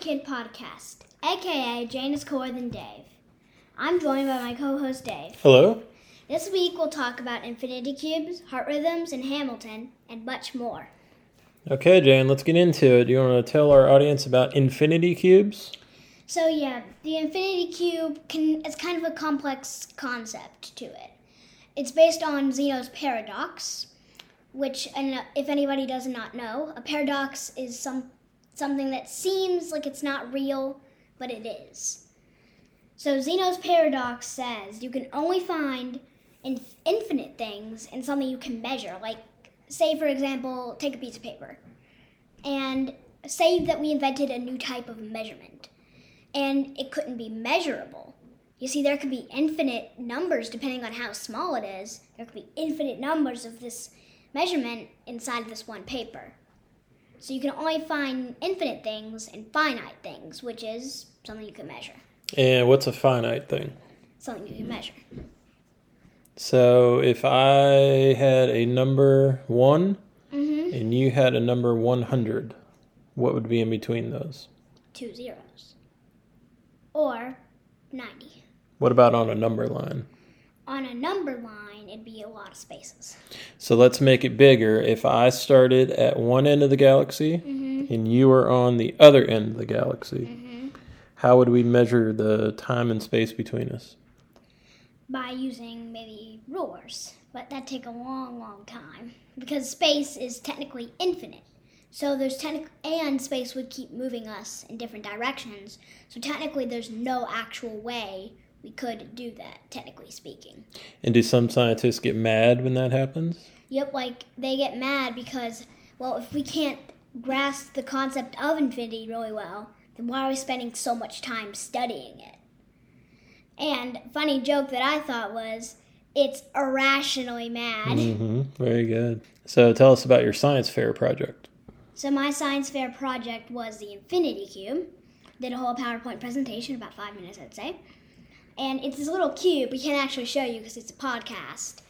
Kid podcast, aka Jane is cooler than Dave. I'm joined by my co host Dave. Hello. This week we'll talk about infinity cubes, heart rhythms, and Hamilton, and much more. Okay, Jane, let's get into it. Do you want to tell our audience about infinity cubes? So yeah, the infinity cube can it's kind of a complex concept to it. It's based on Zeno's paradox, which and if anybody does not know, a paradox is some something that seems like it's not real, but it is. So Zeno's paradox says you can only find in infinite things in something you can measure. Like say for example, take a piece of paper. And say that we invented a new type of measurement and it couldn't be measurable. You see, there could be infinite numbers depending on how small it is. There could be infinite numbers of this measurement inside of this one paper. So you can only find infinite things and finite things, which is something you can measure. And what's a finite thing? Something you can measure. So if I had a number one Mm-hmm. and you had a number 100, what would be in between those? Two zeros. Or 90. What about on a number line? On a number line, it'd be a lot of spaces. So let's make it bigger. If I started at one end of the galaxy Mm-hmm. and you were on the other end of the galaxy, Mm-hmm. how would we measure the time and space between us? by using maybe rulers, but that'd take a long, long time because space is technically infinite. So there's technic and space would keep moving us in different directions. So technically, there's no actual way we could do that, technically speaking. And do some scientists get mad when that happens? Yep, like they get mad because, well, if we can't grasp the concept of infinity really well, then why are we spending so much time studying it? And funny joke that I thought was, it's irrationally mad. hmm Very good. So tell us about your science fair project. So my science fair project was the Infinity Cube. Did a whole PowerPoint presentation, about five minutes, I'd say. And it's this little cube. We can't actually show you because it's a podcast.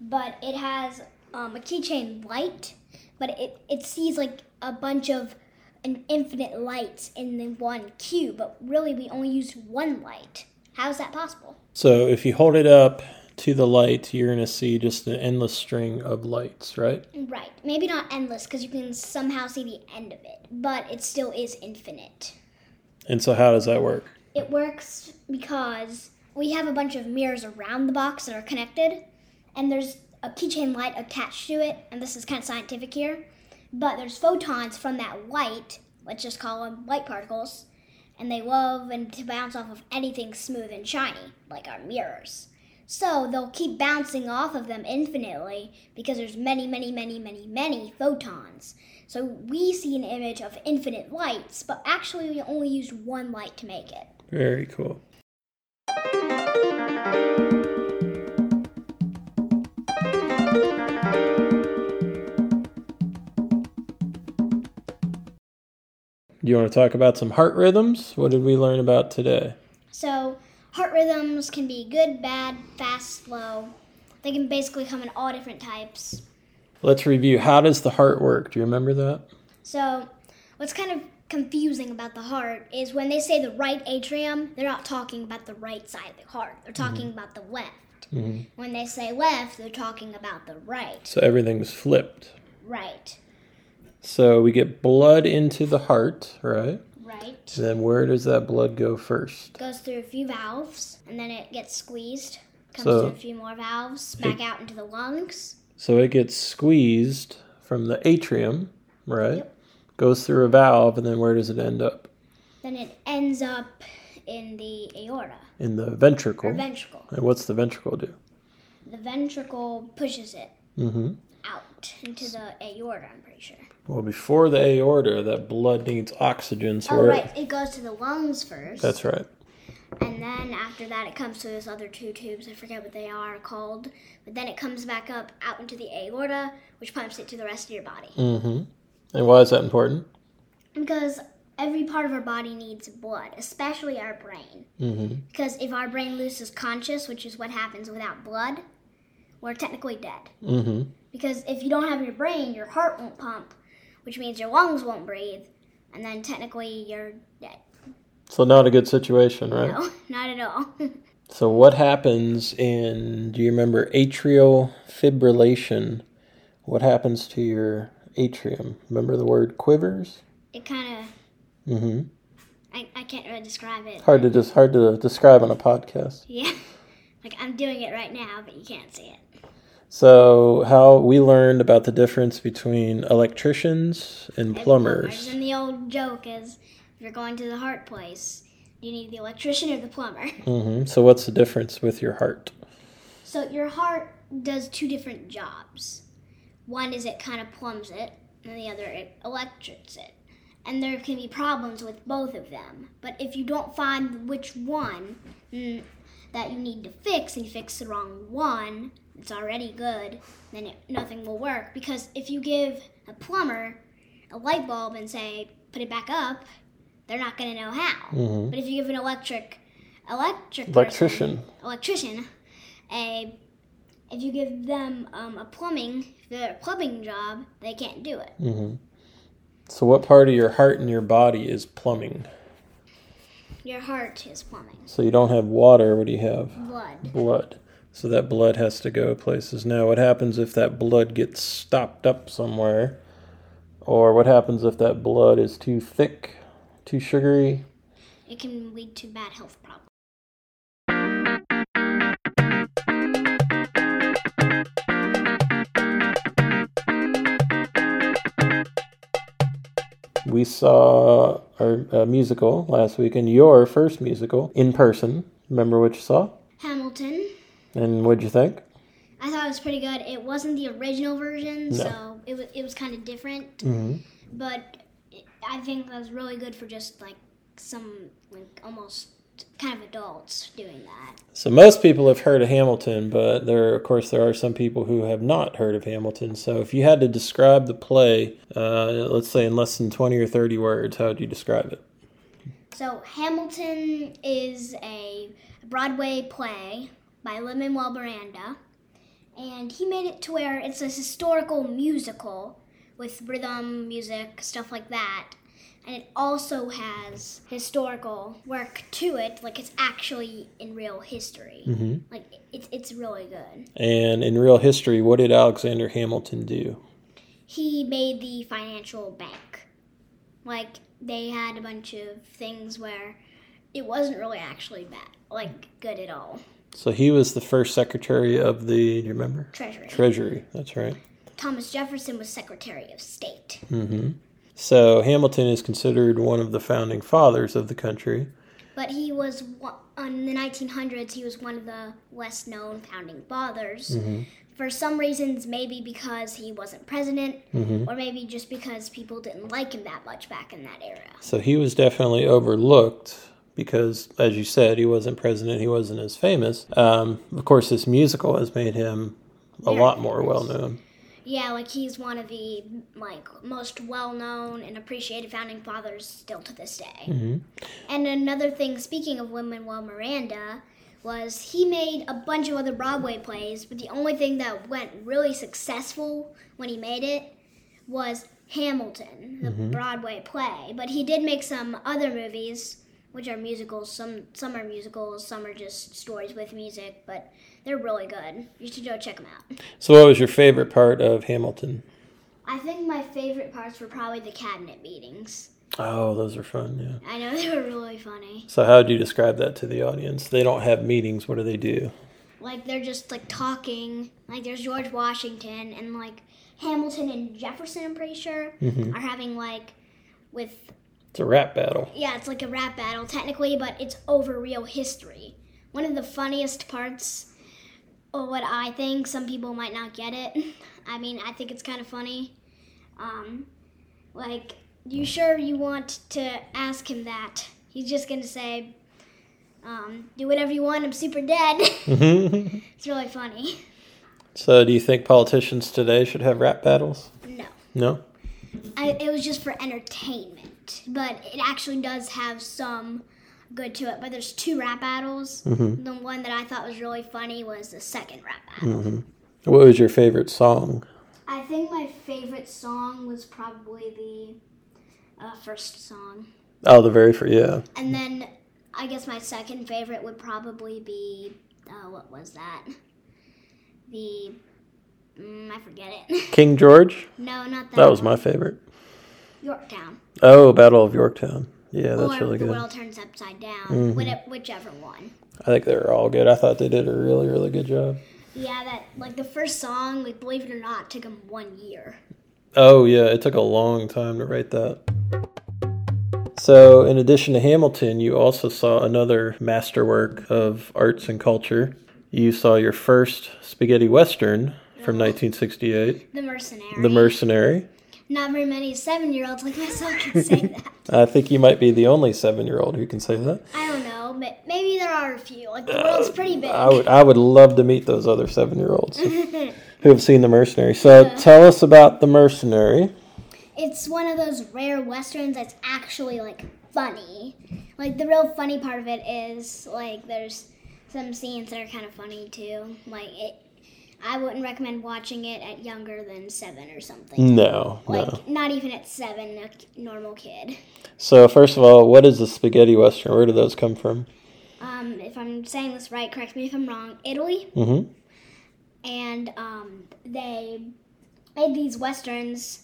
But it has um, a keychain light, but it, it sees like a bunch of an infinite lights in the one cube. But really, we only used one light. How is that possible? So if you hold it up to the light, you're going to see just an endless string of lights, right? Right. Maybe not endless because you can somehow see the end of it, but it still is infinite. And so how does that work? It works because we have a bunch of mirrors around the box that are connected, and there's a keychain light attached to it, and this is kind of scientific here. But there's photons from that light, let's just call them light particles, and they love and to bounce off of anything smooth and shiny, like our mirrors. So they'll keep bouncing off of them infinitely because there's many, many, many, many, many photons. So we see an image of infinite lights, but actually we only used one light to make it. Very cool. Do you want to talk about some heart rhythms? What did we learn about today? So, heart rhythms can be good, bad, fast, slow. They can basically come in all different types. Let's review. How does the heart work? Do you remember that? So, what's kind of confusing about the heart is when they say the right atrium, they're not talking about the right side of the heart. They're talking about the left. hmm When they say left, they're talking about the right. So everything's flipped. Right. So we get blood into the heart, right? Right. Then where does that blood go first? Goes through a few valves and then it gets squeezed. Comes So- through a few more valves, back out into the lungs. So it gets squeezed from the atrium, right? Yep. Goes through a valve, and then where does it end up? Then it ends up in the aorta In the or ventricle. ventricle. And what's the ventricle do? The ventricle pushes it hmm out into the aorta, I'm pretty sure. Well, before the aorta, that blood needs oxygen. So Oh, right. It goes to the lungs first. That's right. And then after that, it comes to those other two tubes. I forget what they are called. But then it comes back up out into the aorta, which pumps it to the rest of your body. hmm And why is that important? Because every part of our body needs blood, especially our brain. hmm Because if our brain loses conscious, which is what happens without blood, we're technically dead. hmm Because if you don't have your brain, your heart won't pump, which means your lungs won't breathe, and then technically you're dead. So not a good situation, right? No, not at all. So what happens in do you remember atrial fibrillation? What happens to your atrium? Remember the word quivers? it kind of, Mm-hmm. I, I can't really describe it. Hard to just hard to describe on a podcast. Yeah. Like I'm doing it right now, but you can't see it. So how we learned about the difference between electricians and And plumbers. And the old joke is if you're going to the heart place, you need the electrician or the plumber? Mm-hmm. So what's the difference with your heart? So your heart does two different jobs. One is it kind of plumbs it, and the other it electrics it. And there can be problems with both of them. But if you don't find which one mm, that you need to fix, and you fix the wrong one, it's already good, then it, nothing will work. Because if you give a plumber a light bulb and say, put it back up, they're not going to know how. hmm But if you give an electric electric person- Electrician. electrician, a if you give them um, a plumbing their plumbing job, they can't do it. hmm So what part of your heart and your body is plumbing? Your heart is plumbing, So you don't have water. What do you have? blood. blood. So that blood has to go places. Now, what happens if that blood gets stopped up somewhere? Or what happens if that blood is too thick, too sugary? It can lead to bad health problems. We saw our uh, musical last weekend, your first musical, in person. Remember what you saw? Hamilton. And what'd you think? I thought it was pretty good. It wasn't the original version, No. so it was it was kind of different. hmm But it, I think that was really good for just like some like almost kind of adults doing that. So most people have heard of Hamilton, but there, of course, there are some people who have not heard of Hamilton. So if you had to describe the play, uh, let's say in less than twenty or thirty words, how would you describe it? So Hamilton is a Broadway play by Lin-Manuel Miranda, and he made it to where it's a historical musical with rhythm, music, stuff like that. And it also has historical work to it, like it's actually in real history. hmm Like it's it's really good. And in real history, what did Alexander Hamilton do? He made the financial bank. Like they had a bunch of things where it wasn't really actually bad, like good at all. So he was the first secretary of the. Do you remember? Treasury. Treasury. That's right. Thomas Jefferson was Secretary of State. hmm So Hamilton is considered one of the founding fathers of the country. But he was in the 1900s. He was one of the less known founding fathers. hmm For some reasons, maybe because he wasn't president, hmm or maybe just because people didn't like him that much back in that era. So he was definitely overlooked because, as you said, he wasn't president. He wasn't as famous. Um, of course, this musical has made him a Very lot more well known. Yeah, like he's one of the like most well-known and appreciated founding fathers still to this day. hmm And another thing, speaking of Lin-Manuel Miranda, was he made a bunch of other Broadway plays, but the only thing that went really successful when he made it was Hamilton, the Mhm. Broadway play. But he did make some other movies, which are musicals. Some some are musicals, some are just stories with music, but they're really good. You should go check them out. So, what was your favorite part of Hamilton? I think my favorite parts were probably the cabinet meetings. Oh, those are fun. Yeah. I know they were really funny. So, how would you describe that to the audience? They don't have meetings. What do they do? like they're just like talking like there's george washington and like hamilton and jefferson i'm pretty sure Mhm. are having like with It's a rap battle. yeah it's like a rap battle technically but it's over real history. One of the funniest parts or what i think some people might not get it. I mean i think it's kind of funny. Um like you sure you want to ask him that? He's just gonna say um, do whatever you want i'm super dead. It's really funny. So, do you think politicians today should have rap battles? no. No. I, it was just for entertainment, but it actually does have some good to it. But there's two rap battles. hmm The one that I thought was really funny was the second rap battle. hmm What was your favorite song? I think my favorite song was probably the uh, first song. Oh, the very first. Yeah. And then I guess my second favorite would probably be uh, what was that? The mm, I forget it. King George. no, not that. That was one. my favorite. Yorktown. Oh, Battle of Yorktown. Yeah, that's or really the good. The world turns upside down. Mhm. which- Whichever one. I think they're all good. I thought they did a really, really good job. Yeah, that like the first song, like believe it or not, took them one year. Oh yeah, it took a long time to write that. So, in addition to Hamilton, you also saw another masterwork of arts and culture. You saw your first spaghetti western from 1968, The Mercenary. The Mercenary. Not very many seven-year-olds like myself can say that. I think you might be the only seven-year-old who can say that. I don't know, but maybe there are a few. Like the world's uh, pretty big. I would, I would love to meet those other seven-year-olds who have seen The Mercenary. So, tell us about The Mercenary. it's one of those rare westerns that's actually like funny. Like the real funny part of it is like there's some scenes that are kind of funny too. Like it, I wouldn't recommend watching it at younger than seven or something. No, Like no. not even at seven, a normal kid. So, first of all, what is a spaghetti western? Where do those come from? Um, if I'm saying this right, correct me if I'm wrong. Italy, Mm-hmm. and um, they made these westerns.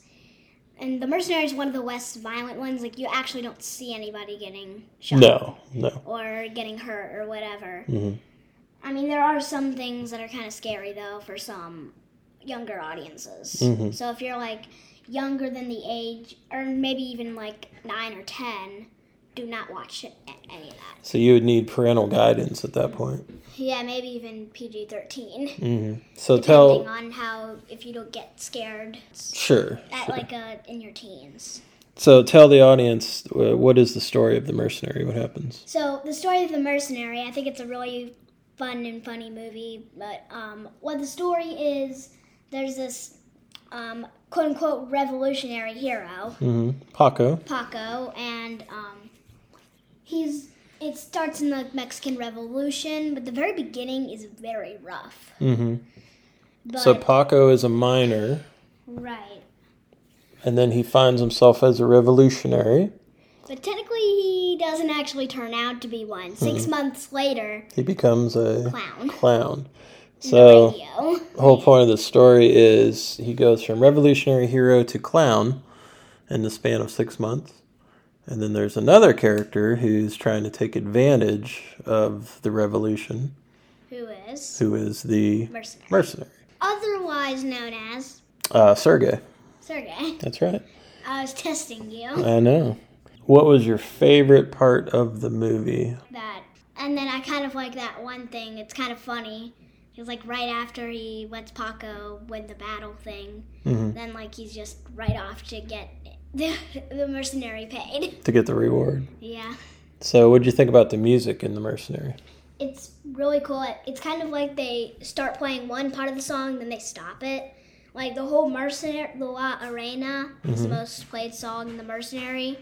And the mercenary is one of the less violent ones. Like you actually don't see anybody getting shot No, no. or getting hurt or whatever. Mhm. I mean, there are some things that are kind of scary though for some younger audiences. Mhm. So if you're like younger than the age, or maybe even like nine or ten, do not watch it- any of that. So you would need parental guidance at that point. Yeah, maybe even PG thirteen. hmm So Depending tell, on how if you don't get scared sure. at sure. like uh, in your teens. So tell the audience uh, what is the story of the mercenary? What happens? So the story of the mercenary, I think it's a really fun and funny movie. But um, what the story is, there's this um, quote unquote revolutionary hero, hmm Paco. Paco, and um, he's. It starts in the Mexican Revolution, but the very beginning is very rough. hmm But So Paco is a miner, right, and then he finds himself as a revolutionary. But technically he doesn't actually turn out to be one. 6 months later, He becomes a clown. clown. the So the whole point of the story is he goes from revolutionary hero to clown in the span of six months. And then there's another character who's trying to take advantage of the revolution, who is who is the mercenary, mercenary. otherwise known as Uh, Sergey. Sergey. That's right. I was testing you. I know. What was your favorite part of the movie? That, and then I kind of like that one thing. It's kind of funny. It's like right after he lets Paco win the battle thing, Mhm. then like he's just right off to get the, the mercenary paid. To get the reward. Yeah, So, what'd you think about the music in The Mercenary? it's really cool. It's kind of like they start playing one part of the song, then they stop it. Like the whole mercenary, the La Arena is the most played song in the mercenary,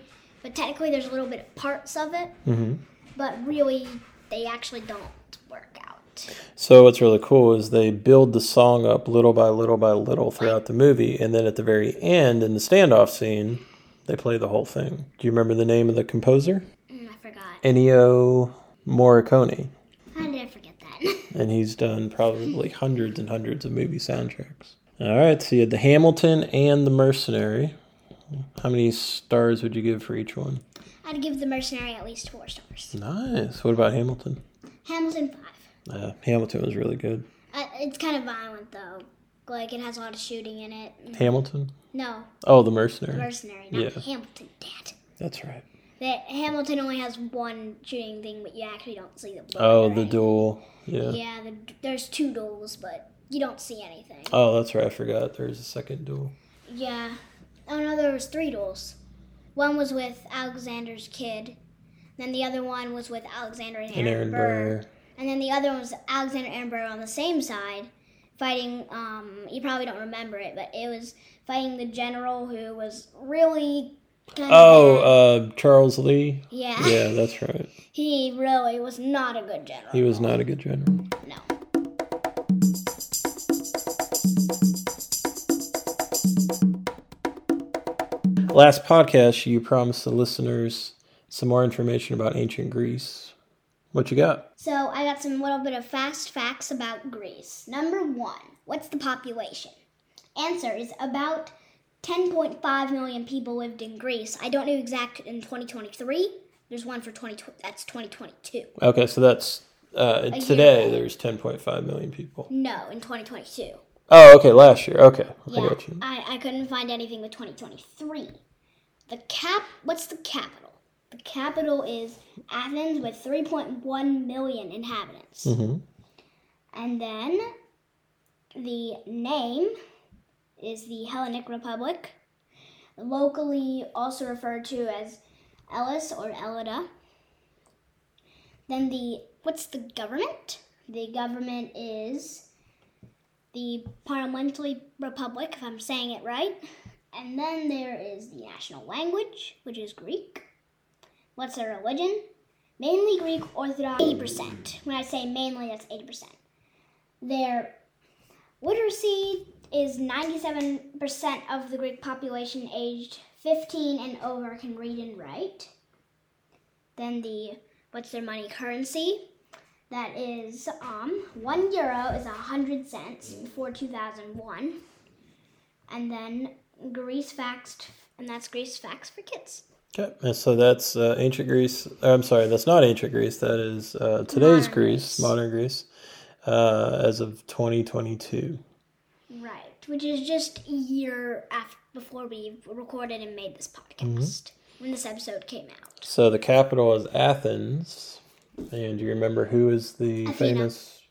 but technically there's a little bit of parts of it, hmm but really they actually don't work out. So, what's really cool is they build the song up little by little by little throughout the movie, and then at the very end, in the standoff scene, they play the whole thing. Do you remember the name of the composer? Mm, I forgot. Ennio Morricone. How did I forget that? And he's done probably hundreds and hundreds of movie soundtracks. All right, so you had the Hamilton and the Mercenary. How many stars would you give for each one? I'd give the mercenary at least four stars. Nice. What about Hamilton? Hamilton five. Uh, Hamilton was really good. Uh, it's kind of violent though. Like it has a lot of shooting in it. Hamilton? No, Oh, the Mercenary. mercenary, not Yeah. Hamilton. Dad. That's right. That Hamilton only has one shooting thing, but you actually don't see the. bullet Oh, the anything. duel. Yeah. Yeah, the, there's two duels, but you don't see anything. Oh, that's right. I forgot. There's a second duel. Yeah. Oh no, there was three duels. One was with Alexander's kid. Then the other one was with Alexander and And Aaron, Burr. Burr. And then the other one was Alexander and Burr on the same side, fighting. Um, you probably don't remember it, but it was fighting the general who was really. Oh, uh, Charles Lee. yeah. Yeah, that's right. He really was not a good general. He was not a good general. Last podcast, you promised the listeners some more information about ancient Greece. What you got? So I got some little bit of fast facts about Greece. Number one, what's the population? Answer is about 10.5 million people lived in Greece. I don't know exact in 2023. There's one for 20. That's 2022. Okay, so that's uh, today. There's 10.5 million people. No, in 2022. Oh, okay, last year. Okay, I Yeah, got you. I, I couldn't find anything with 2023. The cap. What's the capital? The capital is Athens with 3.1 million inhabitants. hmm And then the name is the Hellenic Republic, locally also referred to as Elis or Elida. Then the what's the government? The government is the Parliamentary Republic, if I'm saying it right. And then there is the national language, which is Greek. What's their religion? Mainly Greek Orthodox. 80%. When I say mainly, that's 80%. Their literacy is 97% of the Greek population aged 15 and over can read and write. Then the what's their money currency? That is um, one euro is a hundred cents before 2001, and then Greece facts, and that's Greece facts for kids. Okay, and so that's uh, ancient Greece. I'm sorry, that's not ancient Greece. That is uh, today's Modern Greece, Greece. modern Greece, uh, as of 2022. Right, which is just a year after before we recorded and made this podcast when this episode came out. So the capital is Athens. And do you remember who is the Athena. famous?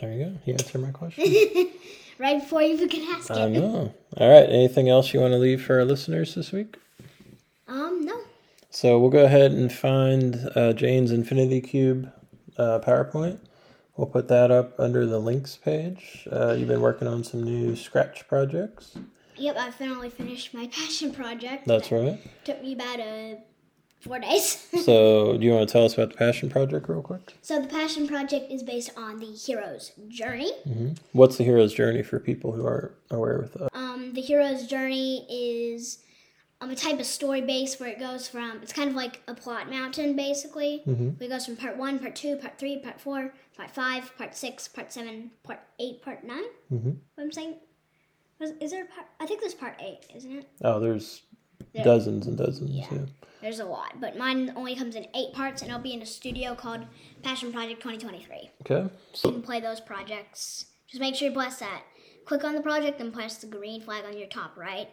There you go. You answered my question. Right before you could ask I it. know. All right. Anything else you want to leave for our listeners this week? Um, no. So we'll go ahead and find uh, Jane's Infinity Cube uh, PowerPoint. We'll put that up under the links page. Uh, you've been working on some new Scratch projects. Yep, I finally finished my passion project. That's right. Took me about uh, four days. So, do you want to tell us about the Passion Project real quick? so the passion project is based on the hero's journey. What's the hero's journey for people who aren't aware with that? Um, the hero's journey is um, a type of story base where it goes from it's kind of like a plot mountain basically. Mhm. It goes from part one, part two, part three, part four, part five, part six, part seven, part eight, part nine. Mhm. What I'm saying. Is there a part? I think there's part eight, isn't it? Oh, there's There- dozens and dozens. Yeah. There's a lot, but mine only comes in eight parts, and it'll be in a studio called Passion Project 2023. Okay. So You can play those projects. Just make sure you press that. Click on the project, then press the green flag on your top right,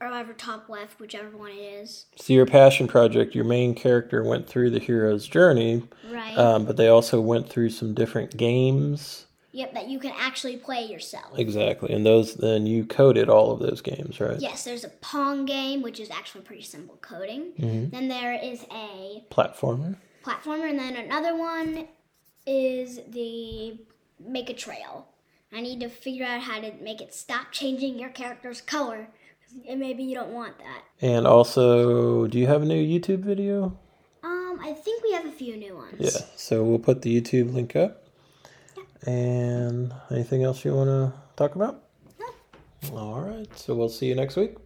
or whatever top left, whichever one it is. so your Passion Project, your main character went through the hero's journey, Right. um, but they also went through some different games. Yep, that you can actually play yourself. Exactly. And those, then you coded all of those games, right? Yes, there's a Pong game, which is actually pretty simple coding. Mhm. Then there is a Platformer. platformer, and then another one is the make a trail. I need to figure out how to make it stop changing your character's color. And maybe you don't want that. And also, do you have a new YouTube video? Um, I think we have a few new ones. Yeah. So we'll put the YouTube link up. And anything else you want to talk about? No. All right. So we'll see you next week.